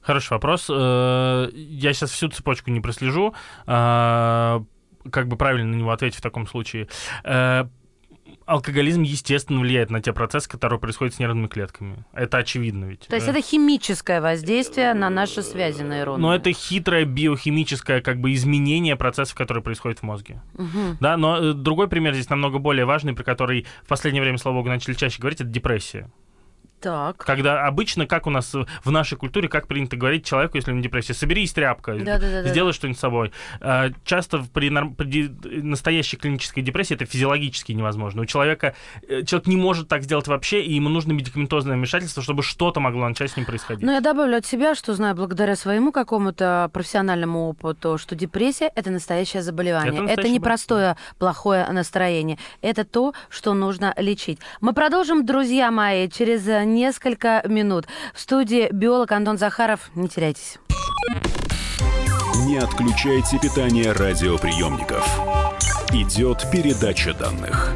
Хороший вопрос. Э, Я сейчас всю цепочку не прослежу. э, Как бы правильно на него ответить в таком случае. Э, Алкоголизм, естественно, влияет на те процессы, которые происходят с нервными клетками. Это очевидно ведь. То есть это химическое воздействие на наши связи нейронные. Но это хитрое биохимическое как бы изменение процессов, которые происходят в мозге. Мгм. Да, но другой пример здесь намного более важный, про который в последнее время, слава богу, начали чаще говорить, это депрессия. Так. Когда обычно, как у нас в нашей культуре, как принято говорить человеку, если он депрессия, соберись, тряпка, Да-да-да-да. сделай что-нибудь с собой. Э, Часто при, при настоящей клинической депрессии это физиологически невозможно. У человека, э, человек не может так сделать вообще, и ему нужно медикаментозное вмешательство, чтобы что-то могло начать с ним происходить. Ну, я добавлю от себя, что знаю благодаря своему какому-то профессиональному опыту, что депрессия это настоящее заболевание. Это Это, не простое плохое настроение. Это то, что нужно лечить. Мы продолжим, друзья мои, через э, несколько минут. В студии биолог Антон Захаров. Не теряйтесь. Не отключайте питание радиоприемников. Идет передача данных.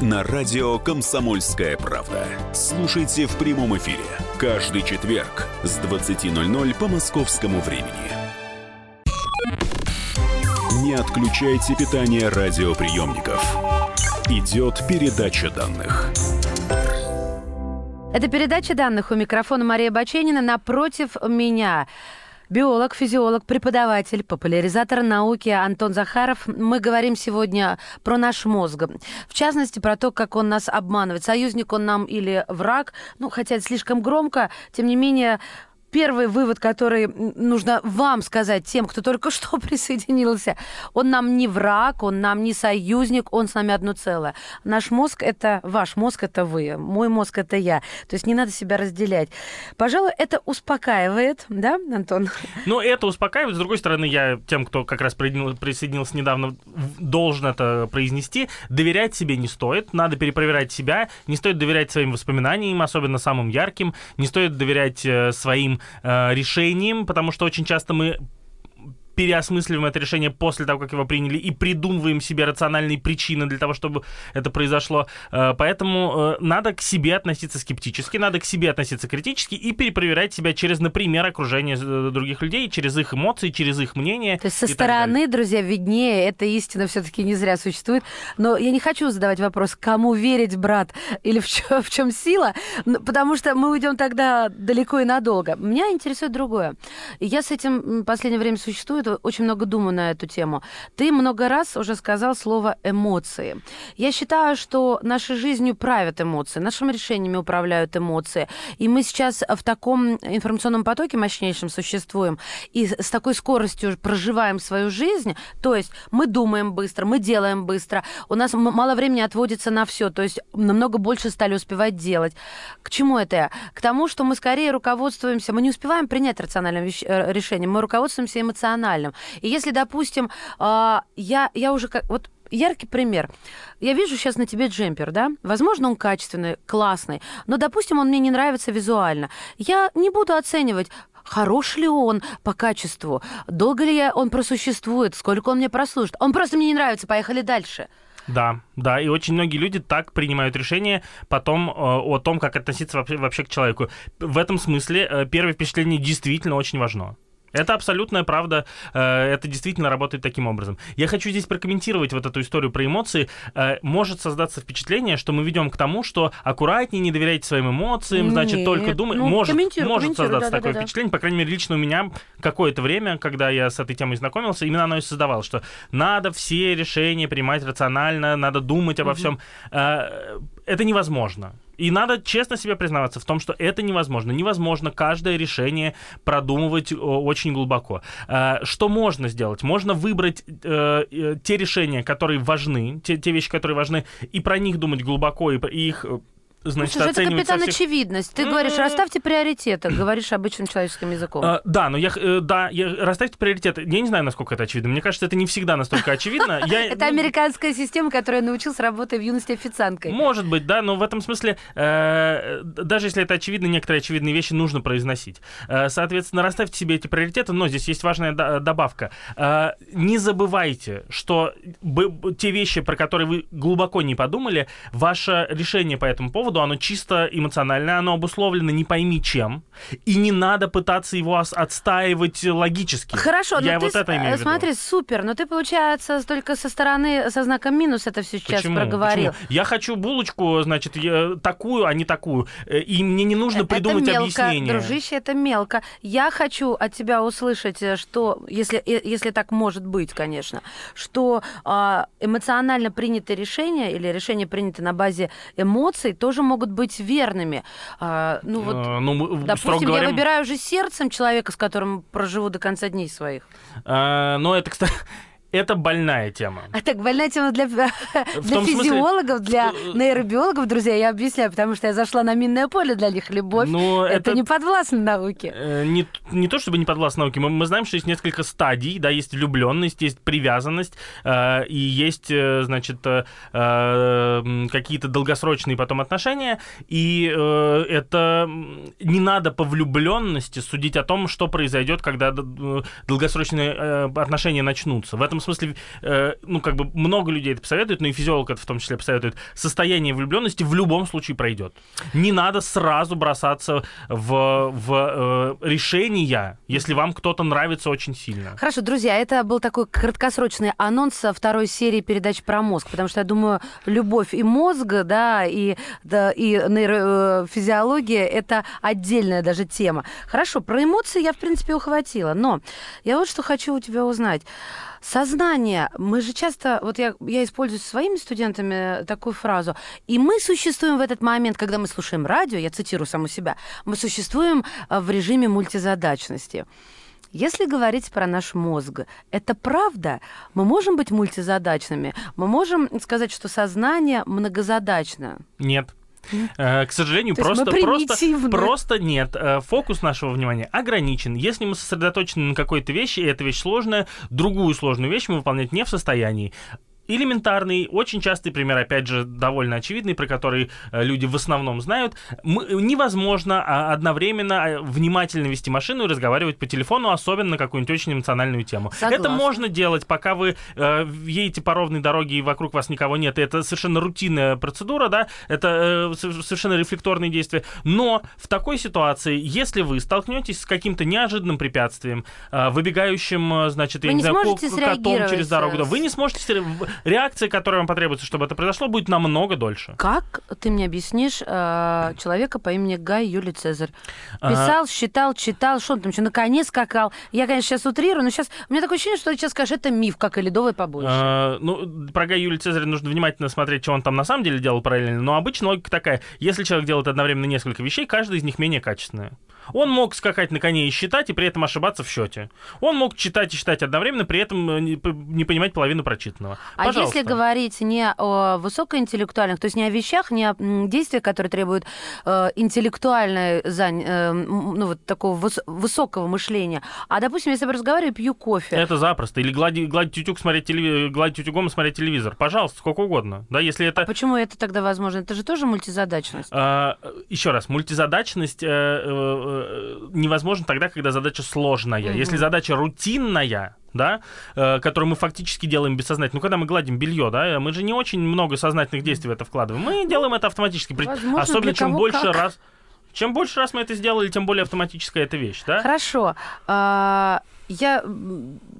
на радио «Комсомольская правда». Слушайте в прямом эфире каждый четверг с 20.00 по московскому времени. Не отключайте питание радиоприемников. Идет передача данных. Это передача данных у микрофона Мария Баченина. Напротив меня биолог, физиолог, преподаватель, популяризатор науки Антон Захаров. Мы говорим сегодня про наш мозг. В частности, про то, как он нас обманывает. Союзник он нам или враг. Ну, хотя это слишком громко. Тем не менее, Первый вывод, который нужно вам сказать, тем, кто только что <laughs> присоединился, он нам не враг, он нам не союзник, он с нами одно целое. Наш мозг – это ваш мозг, это вы, мой мозг – это я. То есть не надо себя разделять. Пожалуй, это успокаивает, да, Антон? Ну, это успокаивает. С другой стороны, я тем, кто как раз присоединил- присоединился недавно, должен это произнести. Доверять себе не стоит. Надо перепроверять себя. Не стоит доверять своим воспоминаниям, особенно самым ярким. Не стоит доверять э, своим э, решениям, потому что очень часто мы переосмысливаем это решение после того, как его приняли, и придумываем себе рациональные причины для того, чтобы это произошло. Э, Поэтому э, надо к себе относиться скептически, надо к себе относиться критически и перепроверять себя через, например, окружение э, других людей, через их эмоции, через их мнение. То есть со стороны, друзья, виднее, эта истина все-таки не зря существует. Но я не хочу задавать вопрос, кому верить, брат, или в чем, <laughs> в чем сила, ну, потому что мы уйдем тогда далеко и надолго. Меня интересует другое. Я с этим м, последнее время существую, очень много думаю на эту тему. Ты много раз уже сказал слово эмоции. Я считаю, что нашей жизнью правят эмоции, нашими решениями управляют эмоции. И мы сейчас в таком информационном потоке мощнейшем существуем и с такой скоростью проживаем свою жизнь. То есть мы думаем быстро, мы делаем быстро, у нас мало времени отводится на все, то есть намного больше стали успевать делать. К чему это? К тому, что мы скорее руководствуемся, мы не успеваем принять рациональное э, решение, мы руководствуемся эмоциональным. И если, допустим, а, я, я уже как... Вот яркий пример. Я вижу сейчас на тебе джемпер, да? Возможно, он качественный, классный, но, допустим, он мне не нравится визуально. Я не буду оценивать, хорош ли он по качеству, долго ли он просуществует, сколько он мне прослужит. Он просто мне не нравится, поехали дальше. Да, да, и очень многие люди так принимают решение потом э, о том, как относиться вообще, вообще к человеку. В этом смысле э, первое впечатление действительно очень важно. Это абсолютная правда, э, это действительно работает таким образом. Я хочу здесь прокомментировать вот эту историю про эмоции. Э, Может создаться впечатление, что мы ведем к тому, что аккуратнее не доверяйте своим эмоциям, значит, Нет, только думай. ну, может комментируй, может комментируй, создаться такое да-да-да-да. впечатление, по крайней мере, лично у меня какое-то время, когда я с этой темой знакомился, именно оно и создавалось, что надо все решения принимать рационально, надо думать обо всем. Э, Это невозможно. И надо честно себе признаваться в том, что это невозможно. Невозможно каждое решение продумывать о, очень глубоко. Э, Что можно сделать? Можно выбрать э, э, те решения, которые важны, те, те вещи, которые важны, и про них думать глубоко, и, их э, значит, Слушай, это капитан всех очевидность. Ты говоришь, расставьте приоритеты, говоришь обычным человеческим языком. А, да, но я, э, да, я, расставьте приоритеты. Я не знаю, насколько это очевидно. Мне кажется, это не всегда настолько очевидно. <laughs> Я, Это ну, американская система, которую я научился работая в юности официанткой. Может быть, да, но в этом смысле, э, даже если это очевидно, некоторые очевидные вещи нужно произносить. Э, соответственно, расставьте себе эти приоритеты, но здесь есть важная до- добавка. Э, не забывайте, что те вещи, про которые вы глубоко не подумали, ваше решение по этому поводу, поводу, оно чисто эмоциональное, оно обусловлено не пойми чем, и не надо пытаться его отстаивать логически. Хорошо, Я но вот ты, это имею в виду. смотри, супер, но ты, получается, только со стороны, со знаком минус это все сейчас Почему? проговорил. Почему? Я хочу булочку, значит, я- такую, а не такую. Э, И мне не нужно придумывать это мелко, объяснение. дружище, это мелко. Я хочу от тебя услышать, э, что, если, э, если так может быть, конечно, что а, эмоционально принятые решения или решения, принятые на базе эмоций, тоже могут быть верными. А, ну вот, Э, ну, мы, допустим, говоря, я выбираю же сердцем человека, с которым проживу до конца дней своих. э, но это, кстати, это больная тема. А так, больная тема для, <laughs> для том смысле, физиологов, для что- нейробиологов, друзья, я объясняю, потому что я зашла на минное поле для них. Любовь Ну, это, это- не подвластно науке. Э, Не, не то чтобы не подвластно науке, мы, мы знаем, что есть несколько стадий, да, есть влюбленность, есть привязанность, э, и есть, э, значит, э, э, какие-то долгосрочные потом отношения, и э, это не надо по влюбленности судить о том, что произойдет, когда долгосрочные э, отношения начнутся. В этом смысле, э, ну, как бы много людей это посоветуют, но и физиолог это в том числе посоветует, состояние влюбленности в любом случае пройдет. Не надо сразу бросаться в, в э, решения, если вам кто-то нравится очень сильно. Хорошо, друзья, это был такой краткосрочный анонс второй серии передач про мозг, потому что я думаю, любовь и мозг, да, и, да, и нейрофизиология — это отдельная даже тема. Хорошо, про эмоции я, в принципе, ухватила, но я вот что хочу у тебя узнать. Сознание, мы же часто, вот я, я использую со своими студентами такую фразу, и мы существуем в этот момент, когда мы слушаем радио, я цитирую саму себя, мы существуем э, в режиме мультизадачности. Если говорить про наш мозг, это правда? Мы можем быть мультизадачными? Мы можем сказать, что сознание многозадачно? Нет. Э, К сожалению, То просто, просто, просто нет. Э, Фокус нашего внимания ограничен. Если мы сосредоточены на какой-то вещи, и эта вещь сложная, другую сложную вещь мы выполнять не в состоянии. Элементарный, очень частый пример, опять же, довольно очевидный, про который э, люди в основном знают. Мы- невозможно а, одновременно а, внимательно вести машину и разговаривать по телефону, особенно на какую-нибудь очень эмоциональную тему. Согласна. Это можно делать, пока вы э, едете по ровной дороге и вокруг вас никого нет. И это совершенно рутинная процедура, да, это э, со- совершенно рефлекторные действия. Но в такой ситуации, если вы столкнетесь с каким-то неожиданным препятствием, э, выбегающим, э, значит, я Вы не не знаю, котом через дорогу, да, э, вы не сможете реакция, которая вам потребуется, чтобы это произошло, будет намного дольше. Как ты мне объяснишь э, человека по имени Гай Юлий Цезарь? Ага. Писал, считал, читал, что он там еще на коне скакал. Я, конечно, сейчас утрирую, но сейчас у меня такое ощущение, что ты сейчас скажешь, это миф, как и ледовое побоище. Э, ну, про Гая Юлия Цезаря нужно внимательно смотреть, что он там на самом деле делал параллельно. Но обычно логика такая. Если человек делает одновременно несколько вещей, каждая из них менее качественная. Он мог скакать на коне и считать, и при этом ошибаться в счете. Он мог читать и считать одновременно, при этом э, не понимать половину прочитанного. А Пожалуйста. если говорить не о высокоинтеллектуальных, то есть не о вещах, не о действиях, которые требуют э, интеллектуальной, э, ну вот такого выс- высокого мышления, а, допустим, если я разговариваю, пью кофе, Это запросто. Или гладить, гладить утюг, смотреть телеви... гладить утюгом и смотреть телевизор. Пожалуйста, сколько угодно. Да, если это... почему это тогда возможно? Это же тоже мультизадачность. А, еще раз, мультизадачность э, э, э, невозможна тогда, когда задача сложная. Мгм. Если задача рутинная, да, э, которую мы фактически делаем бессознательно. Ну, когда мы гладим белье, да, мы же не очень много сознательных действий в это вкладываем. Мы делаем это автоматически. Возможно, Особенно чем больше как. раз. Чем больше раз мы это сделали, тем более автоматическая эта вещь, да? Хорошо. А, Я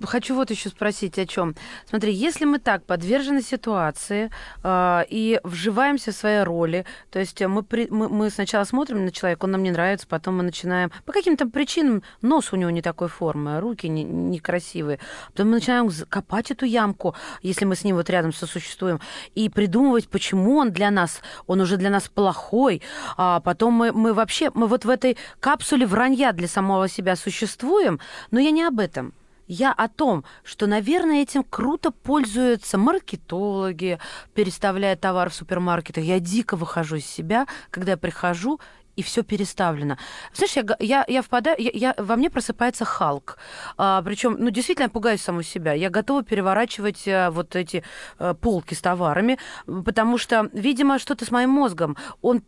хочу вот еще спросить о чем. Смотри, если мы так подвержены ситуации а, и вживаемся в свои роли, то есть мы, при- мы, мы сначала смотрим на человека, он нам не нравится, потом мы начинаем по каким-то причинам нос у него не такой формы, руки не- некрасивые, потом мы начинаем копать эту ямку, если мы с ним вот рядом сосуществуем, и придумывать, почему он для нас, он уже для нас плохой, а потом мы, мы вообще, мы вот в этой капсуле вранья для самого себя существуем, но я не об этом. Я о том, что, наверное, этим круто пользуются маркетологи, переставляя товар в супермаркетах. Я дико выхожу из себя, когда я прихожу, и все переставлено. Знаешь, я, я, я впадаю, я, я- во мне просыпается Халк. причем, ну, действительно, я пугаюсь саму себя. Я готова переворачивать э, вот эти э, полки с товарами, потому что, видимо, что-то с моим мозгом. Он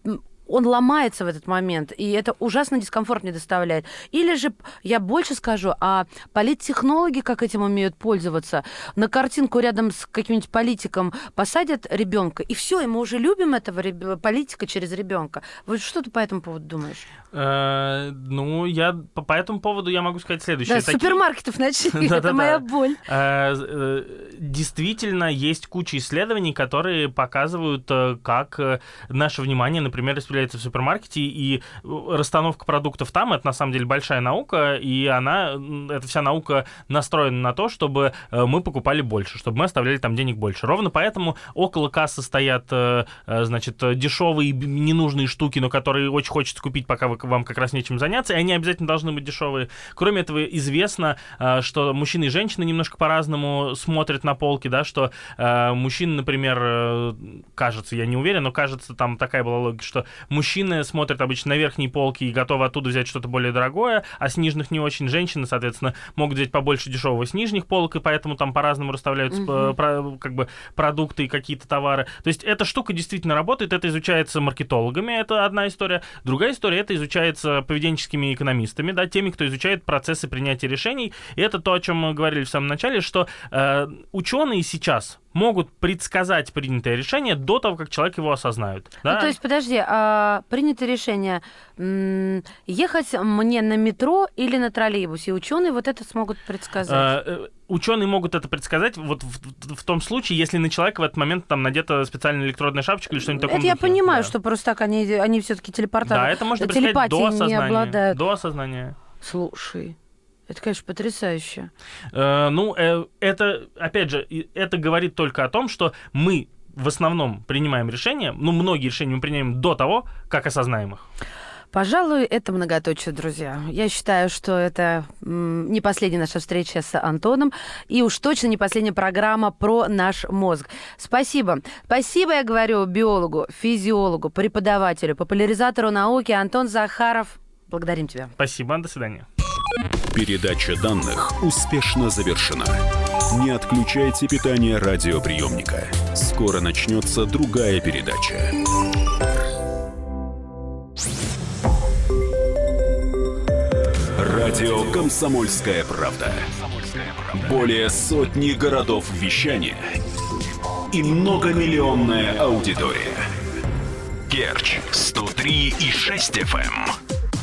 он ломается в этот момент, и это ужасно дискомфорт мне доставляет. Или же, я больше скажу, а политтехнологи как этим умеют пользоваться? На картинку рядом с каким-нибудь политиком посадят ребенка, и все, и мы уже любим этого политика через ребенка. Вот что ты по этому поводу думаешь? Э, ну, я по, по этому поводу я могу сказать следующее. Да, с Такие- супермаркетов начали, <laughs> это моя боль. Э, э, Действительно, есть куча исследований, которые показывают, как наше внимание, например, распределяется в супермаркете, и расстановка продуктов там, это на самом деле большая наука, и она, эта вся наука настроена на то, чтобы мы покупали больше, чтобы мы оставляли там денег больше. Ровно поэтому около кассы стоят, значит, дешевые, ненужные штуки, но которые очень хочется купить, пока вы- вам как раз нечем заняться, и они обязательно должны быть дешевые. Кроме этого, известно, э, что мужчины и женщины немножко по-разному смотрят на полки, да, что э, мужчины, например, э, кажется, я не уверен, но кажется, там такая была логика, что мужчины смотрят обычно на верхние полки и готовы оттуда взять что-то более дорогое, а с нижних не очень. Женщины, соответственно, могут взять побольше дешевого с нижних полок, и поэтому там по-разному расставляются э, про- как бы продукты и какие-то товары. То есть эта штука действительно работает, это изучается маркетологами, это одна история. Другая история, это изучается поведенческими экономистами, да, теми, кто изучает процессы принятия решений. И это то, о чем мы говорили в самом начале, что э, ученые сейчас могут предсказать принятое решение до того, как человек его осознает. Да? Ну, то есть, подожди, а принято решение ехать мне на метро или на троллейбусе, ученые вот это смогут предсказать. Э, э, Ученые могут это предсказать вот в, в- том случае, если на человека в этот момент там надета специальная электродная шапочка или что-нибудь такое. это я понимаю, что просто так они, они все-таки телепортаторы. Да, это можно предсказать телепатией до осознания. До осознания. Слушай, это, конечно, потрясающе. Э, ну, э, это, опять же, это говорит только о том, что мы в основном принимаем решения, ну, многие решения мы принимаем до того, как осознаем их. Пожалуй, это многоточие, друзья. Я считаю, что это не последняя наша встреча с Антоном, и уж точно не последняя программа про наш мозг. Спасибо. Спасибо, я говорю, биологу, физиологу, преподавателю, популяризатору науки Антон Захаров. Благодарим тебя. Спасибо, до свидания. Передача данных успешно завершена. Не отключайте питание радиоприемника. Скоро начнется другая передача. Радио «Комсомольская правда». Более сотни городов вещания и многомиллионная аудитория. Керчь 103 и 6 FM.